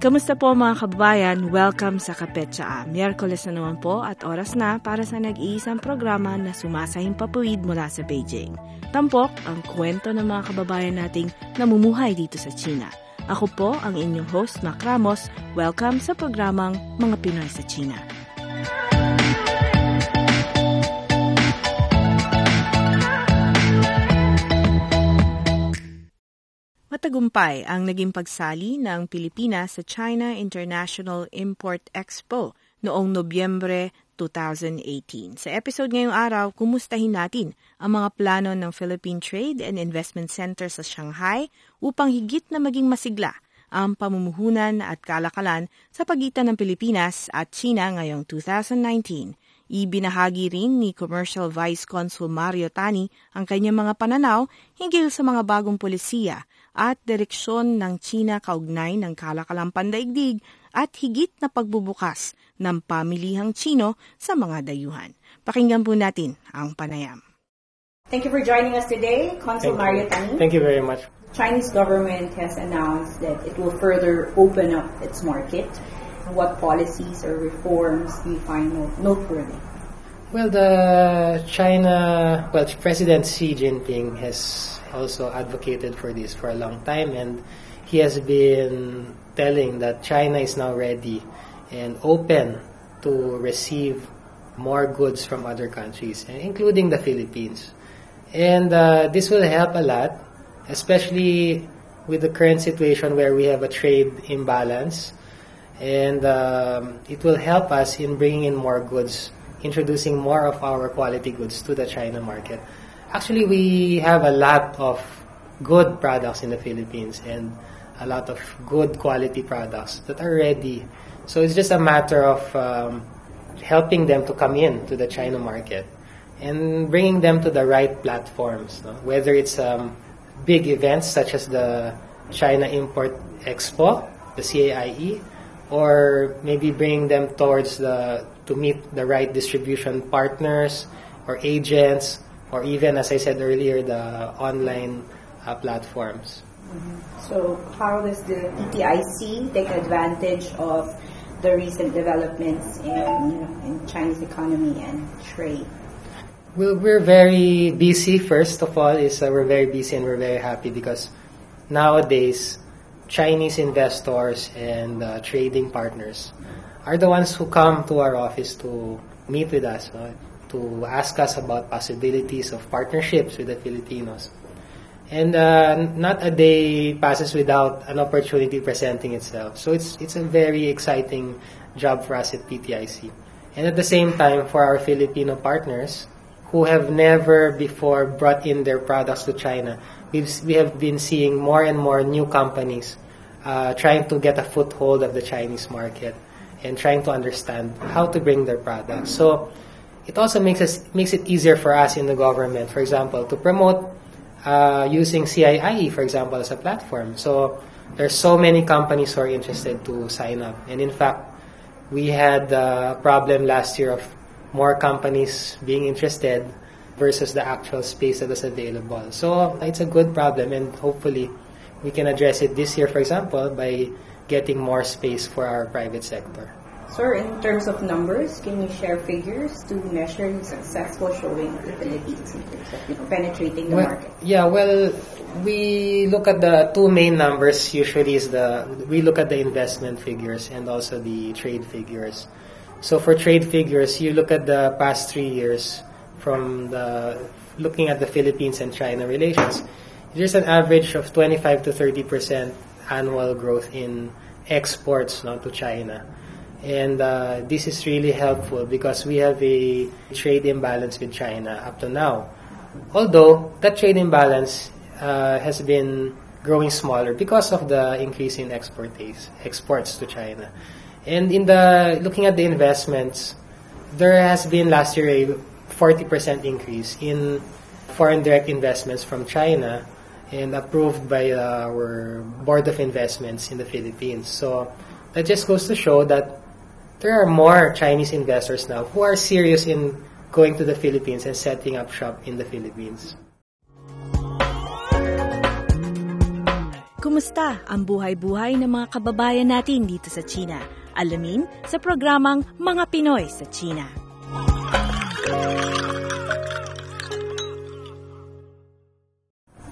Kamusta po mga kababayan? Welcome sa Kapetsa. Miyerkules na naman po at oras na para sa nag-iisang programa na sumasahing papuwid mula sa Beijing. Tampok ang kwento ng mga kababayan nating namumuhay dito sa China. Ako po ang inyong host, Mac Ramos. Welcome sa programang Mga Pinoy sa China. Matagumpay ang naging pagsali ng Pilipinas sa China International Import Expo noong Nobyembre 2018. Sa episode ngayong araw, kumustahin natin ang mga plano ng Philippine Trade and Investment Center sa Shanghai upang higit na maging masigla ang pamumuhunan at kalakalan sa pagitan ng Pilipinas at China ngayong 2019. Ibinahagi rin ni Commercial Vice Consul Mario Tani ang kanyang mga pananaw hinggil sa mga bagong polisiya at direksyon ng China kaugnay ng kalakalang pandaigdig at higit na pagbubukas ng pamilihang Chino sa mga dayuhan. Pakinggan po natin ang panayam. Thank you for joining us today, Consul Mario. Tani. Thank you very much. Chinese government has announced that it will further open up its market. What policies or reforms do you find no- noteworthy? Well, the China, well, President Xi Jinping has also advocated for this for a long time, and he has been telling that China is now ready and open to receive more goods from other countries, including the Philippines. And uh, this will help a lot, especially with the current situation where we have a trade imbalance. And um, it will help us in bringing in more goods, introducing more of our quality goods to the China market. Actually, we have a lot of good products in the Philippines and a lot of good quality products that are ready. So it's just a matter of um, helping them to come in to the China market and bringing them to the right platforms. no? Whether it's um, big events such as the China Import Expo, the CIIE, or maybe bringing them towards the to meet the right distribution partners or agents, or even as I said earlier, the online uh, platforms. So, how does the PTIC take advantage of the recent developments in, you know, in Chinese economy and trade? Well, we're very busy. First of all, is uh, we're very busy and we're very happy because nowadays Chinese investors and uh, trading partners are the ones who come to our office to meet with us, no? To ask us about possibilities of partnerships with the Filipinos. And uh, not a day passes without an opportunity presenting itself. So it's it's a very exciting job for us at PTIC. And at the same time, for our Filipino partners who have never before brought in their products to China, we've, we have been seeing more and more new companies uh, trying to get a foothold of the Chinese market and trying to understand how to bring their products. So it also makes us makes it easier for us in the government, for example, to promote uh, using CIIE, for example, as a platform. So there's so many companies who are interested to sign up, and in fact, we had a problem last year of more companies being interested versus the actual space that was available. So it's a good problem, and hopefully, we can address it this year, for example, by getting more space for our private sector. Sir, in terms of numbers, can you share figures to measure the successful showing of the Philippines in terms of you know, penetrating the Well, market? yeah, well, we look at the two main numbers usually is the we look at the investment figures and also the trade figures. So for trade figures, you look at the past three years from the looking at the Philippines and China relations. There's an average of 25 to 30 percent annual growth in exports no, to China. And uh, this is really helpful because we have a trade imbalance with China up to now. Although that trade imbalance uh, has been growing smaller because of the increase in export exports to China. And in the looking at the investments, there has been last year a 40% increase in foreign direct investments from China and approved by our Board of Investments in the Philippines. So that just goes to show that there are more Chinese investors now who are serious in going to the Philippines and setting up shop in the Philippines. Kumusta ang buhay-buhay ng mga kababayan natin dito sa China? Alamin sa programang Mga Pinoy sa China.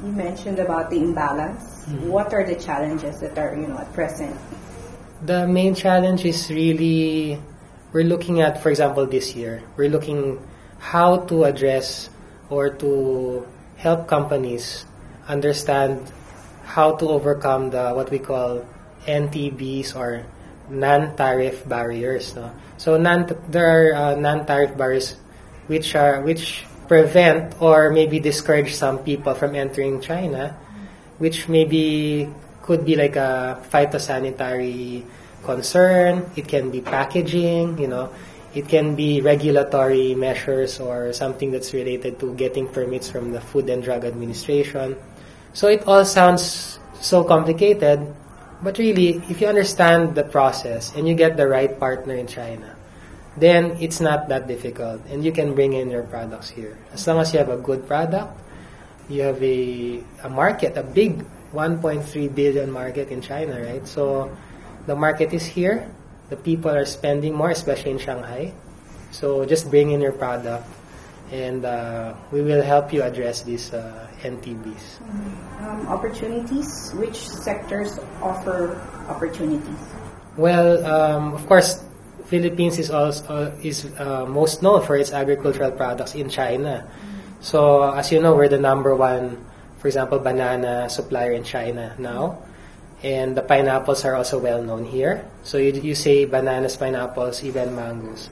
You mentioned about the imbalance. What are the challenges that are, you know, at present? The main challenge is really we're looking at, for example, this year, we're looking how to address or to help companies understand how to overcome the what we call NTBs or non-tariff barriers. No? So non there are uh, non-tariff barriers which are which prevent or maybe discourage some people from entering China, which maybe could be like a phytosanitary concern. It can be packaging, you know. It can be regulatory measures or something that's related to getting permits from the Food and Drug Administration. So it all sounds so complicated, but really, if you understand the process and you get the right partner in China, then it's not that difficult and you can bring in your products here. As long as you have a good product, you have a, a market, a big 1.3 billion market in China, right? So the market is here. The people are spending more, especially in Shanghai. So just bring in your product and uh, we will help you address these uh, NTBs. Um, opportunities. Which sectors offer opportunities? Well, um, of course, Philippines is also is uh, most known for its agricultural products in China. So as you know, we're the number one, for example, banana supplier in China now, and the pineapples are also well known here. So you, you say bananas, pineapples, even mangoes.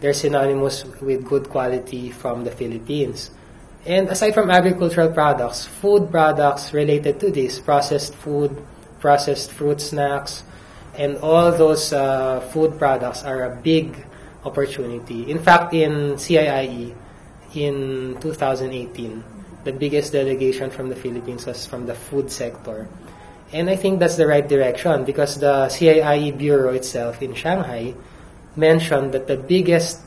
They're synonymous with good quality from the Philippines. And aside from agricultural products, food products related to this, processed food, processed fruit snacks, and all those uh, food products are a big opportunity. In fact, in CIIE, in 2018, the biggest delegation from the Philippines was from the food sector. And I think that's the right direction because the CIIE Bureau itself in Shanghai mentioned that the biggest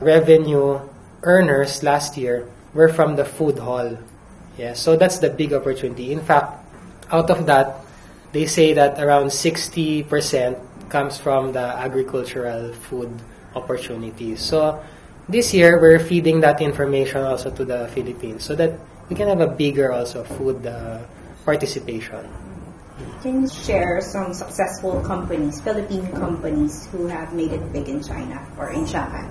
revenue earners last year were from the food hall. Yeah, so that's the big opportunity. In fact, out of that, they say that around 60% comes from the agricultural food opportunities. So this year, we're feeding that information also to the Philippines so that we can have a bigger also food uh, participation. Can you share some successful companies, Philippine companies, who have made it big in China or in Shanghai?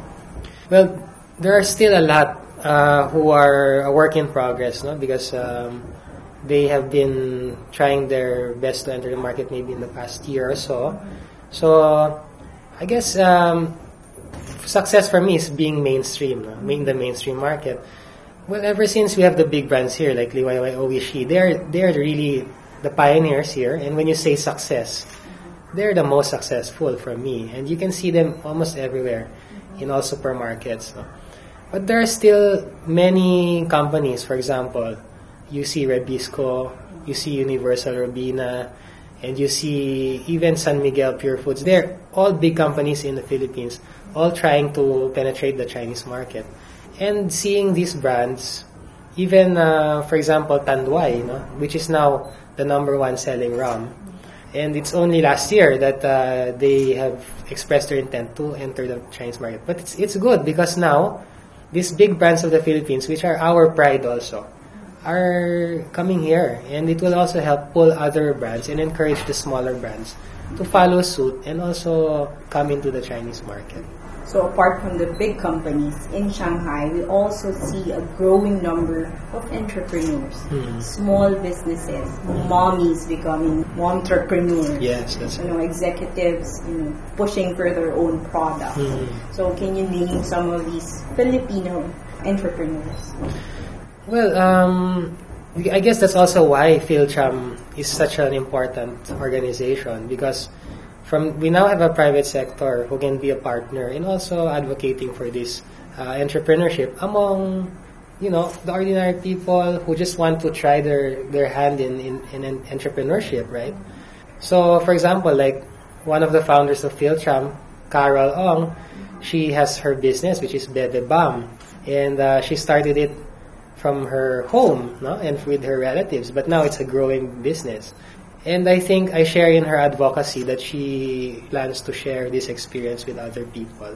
Well, there are still a lot uh, who are a work in progress, no? Because um, they have been trying their best to enter the market maybe in the past year or so. So, I guess um, success for me is being mainstream, no? in the mainstream market. Well, ever since we have the big brands here like Liwayway, Oishi, they're they're really the pioneers here. And when you say success, they're the most successful for me, and you can see them almost everywhere in all supermarkets. No? But there are still many companies, for example, you see Rebisco, you see Universal Robina, and you see even San Miguel Pure Foods. They're all big companies in the Philippines, all trying to penetrate the Chinese market. And seeing these brands, even, uh, for example, Tanduay, no? which is now the number one selling rum. And it's only last year that uh, they have expressed their intent to enter the Chinese market. But it's, it's good because now, these big brands of the Philippines, which are our pride also, are coming here. And it will also help pull other brands and encourage the smaller brands to follow suit and also come into the Chinese market. So apart from the big companies in Shanghai, we also see a growing number of entrepreneurs, hmm. small businesses, mommies becoming entrepreneurs. Yes, that's You know, executives you know, pushing for their own product. Hmm. So can you name some of these Filipino entrepreneurs? Well, um, I guess that's also why PhilCham is such an important organization because from we now have a private sector who can be a partner and also advocating for this uh, entrepreneurship among you know the ordinary people who just want to try their their hand in, in, in entrepreneurship, right? So, for example, like one of the founders of PhilCham, Carol Ong, she has her business which is Bebe Bam, and uh, she started it from her home no? and with her relatives, but now it's a growing business. And I think I share in her advocacy that she plans to share this experience with other people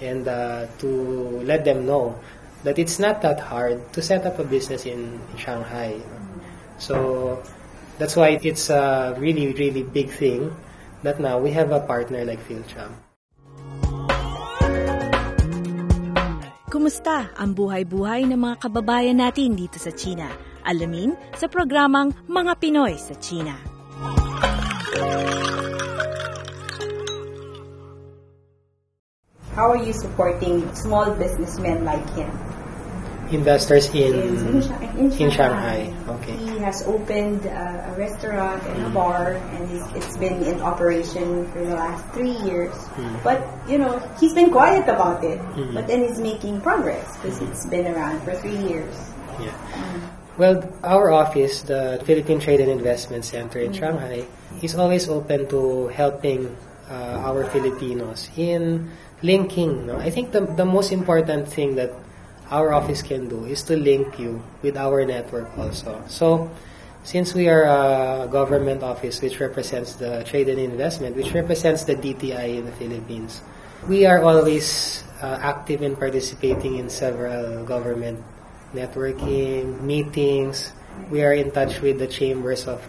and uh, to let them know that it's not that hard to set up a business in Shanghai. So that's why it's a really, really big thing that now we have a partner like PhilCham. Kumusta ang buhay-buhay ng mga kababayan natin dito sa China? Alamin sa programang Mga Pinoy sa China. How are you supporting small businessmen like him? Investors in in, in Shanghai. in Shanghai. Okay. He has opened uh, a restaurant and a mm. bar, and it's been in operation for the last three years. Mm. But you know, he's been quiet about it. Mm. But then he's making progress because it's been around for three years. Yeah. Well, our office, the Philippine Trade and Investment Center in Shanghai, is always open to helping uh, our Filipinos in linking. No? I think the, the most important thing that our office can do is to link you with our network also. So, since we are a government office which represents the trade and investment, which represents the DTI in the Philippines, we are always uh, active in participating in several government networking, meetings. We are in touch with the chambers of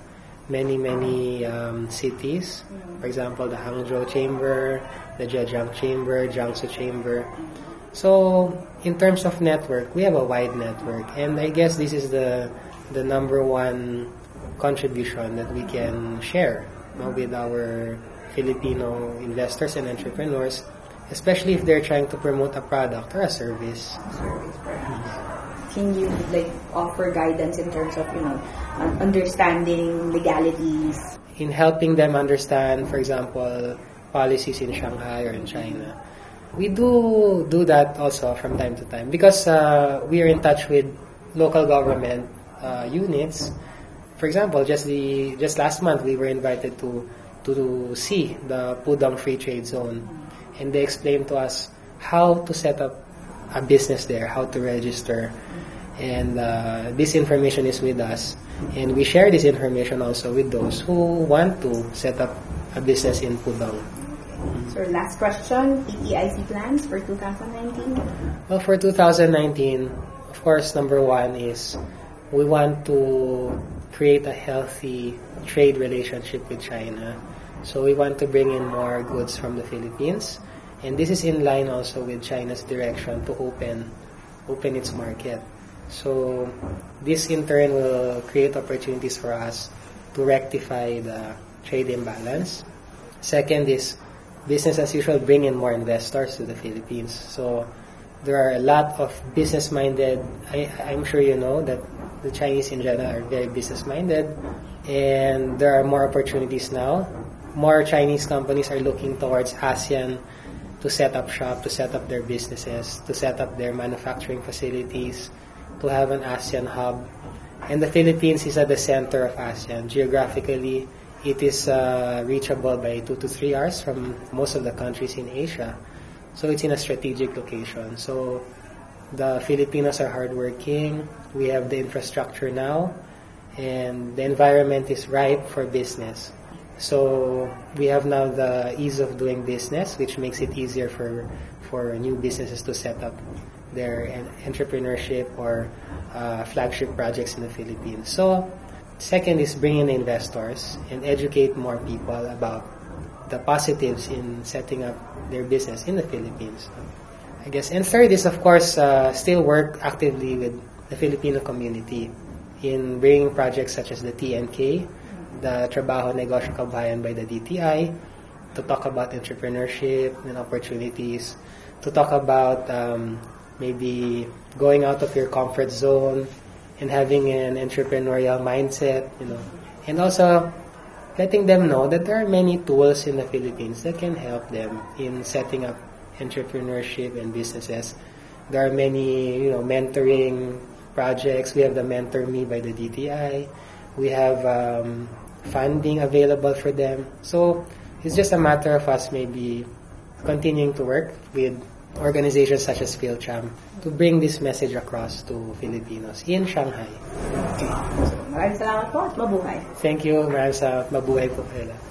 many, many um, cities. For example, the Hangzhou Chamber, the Zhejiang Chamber, Jiangsu Chamber. So, in terms of network, we have a wide network, and I guess this is the the number one contribution that we can share with our Filipino investors and entrepreneurs, especially if they're trying to promote a product or a service. Service. Can you like offer guidance in terms of you know understanding legalities? in helping them understand, for example, policies in Shanghai or in China. We do do that also from time to time because uh, we are in touch with local government uh, units. For example, just the just last month we were invited to to see the Pudong Free Trade Zone, and they explained to us how to set up a business there, how to register, and uh, this information is with us, and we share this information also with those who want to set up a business in Pudong. So last question, PTIC plans for 2019? Well, for 2019, of course, number one is we want to create a healthy trade relationship with China. So we want to bring in more goods from the Philippines, and this is in line also with China's direction to open open its market. So this in turn will create opportunities for us to rectify the trade imbalance. Second is business as usual bring in more investors to the Philippines. So there are a lot of business minded I, I'm sure you know that the Chinese in general are very business minded and there are more opportunities now. More Chinese companies are looking towards ASEAN to set up shop, to set up their businesses, to set up their manufacturing facilities, to have an ASEAN hub. And the Philippines is at the center of ASEAN. Geographically, it is uh, reachable by two to three hours from most of the countries in Asia. So it's in a strategic location. So the Filipinos are hardworking. We have the infrastructure now, and the environment is ripe for business. So we have now the ease of doing business, which makes it easier for for new businesses to set up their entrepreneurship or uh, flagship projects in the Philippines. So second is bring in investors and educate more people about the positives in setting up their business in the Philippines. I guess. And third is, of course, uh, still work actively with the Filipino community in bringing projects such as the TNK, the Trabaho Negosyo Kabayan by the DTI, to talk about entrepreneurship and opportunities, to talk about um, maybe going out of your comfort zone and having an entrepreneurial mindset, you know, and also letting them know that there are many tools in the Philippines that can help them in setting up entrepreneurship and businesses. There are many, you know, mentoring projects. We have the Mentor Me by the DTI. We have um, funding available for them. So it's just a matter of us maybe continuing to work with organizations such as PhilCham to bring this message across to Filipinos in Shanghai. Okay. So, maraming salamat po at mabuhay. Thank you. Maraming sa mabuhay po kayo.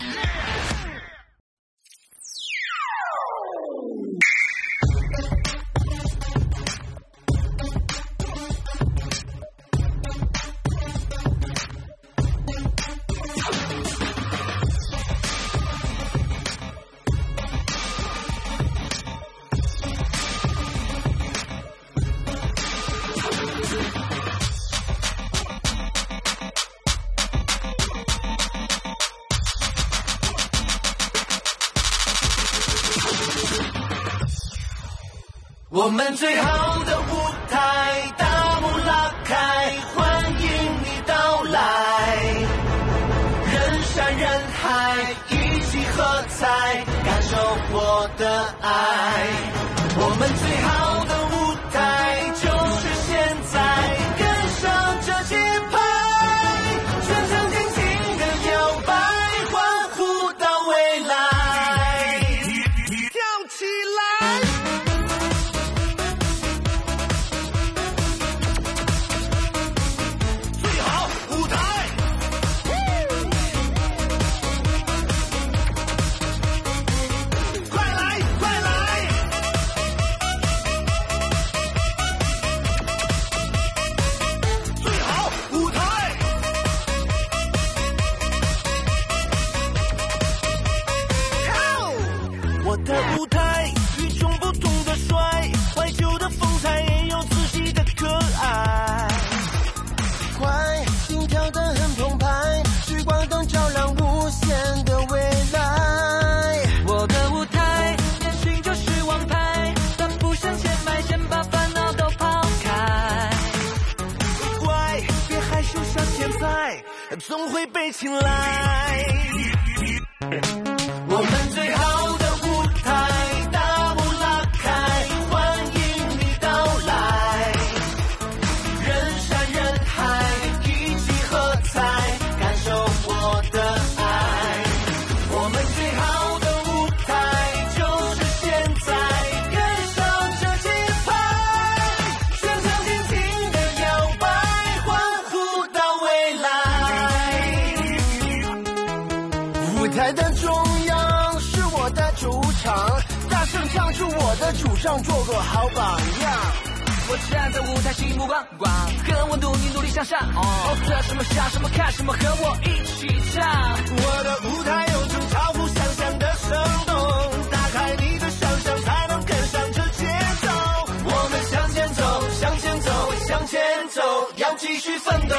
我们最好的舞台上做个好榜样。我站在舞台，心目光光，和我努力努力向上。哦、oh. oh,，这什么傻什么看什么，和我一起唱。我的舞台有种超乎想象的生动，打开你的想象，才能跟上这节奏。我们向前走，向前走，向前走，要继续奋斗。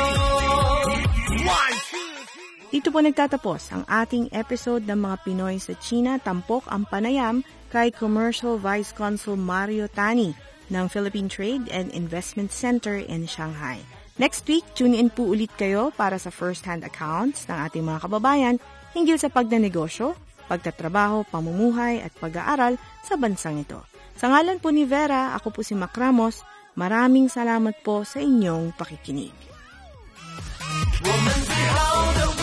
Dito po nagtatapos ang ating episode ng mga Pinoy sa China, Tampok ang Panayam, kay Commercial Vice Consul Mario Tani ng Philippine Trade and Investment Center in Shanghai. Next week, tune in po ulit kayo para sa first-hand accounts ng ating mga kababayan hinggil sa pagnanegosyo, pagtatrabaho, pamumuhay at pag-aaral sa bansang ito. Sa ngalan po ni Vera, ako po si Mac Ramos. Maraming salamat po sa inyong pakikinig. Woman.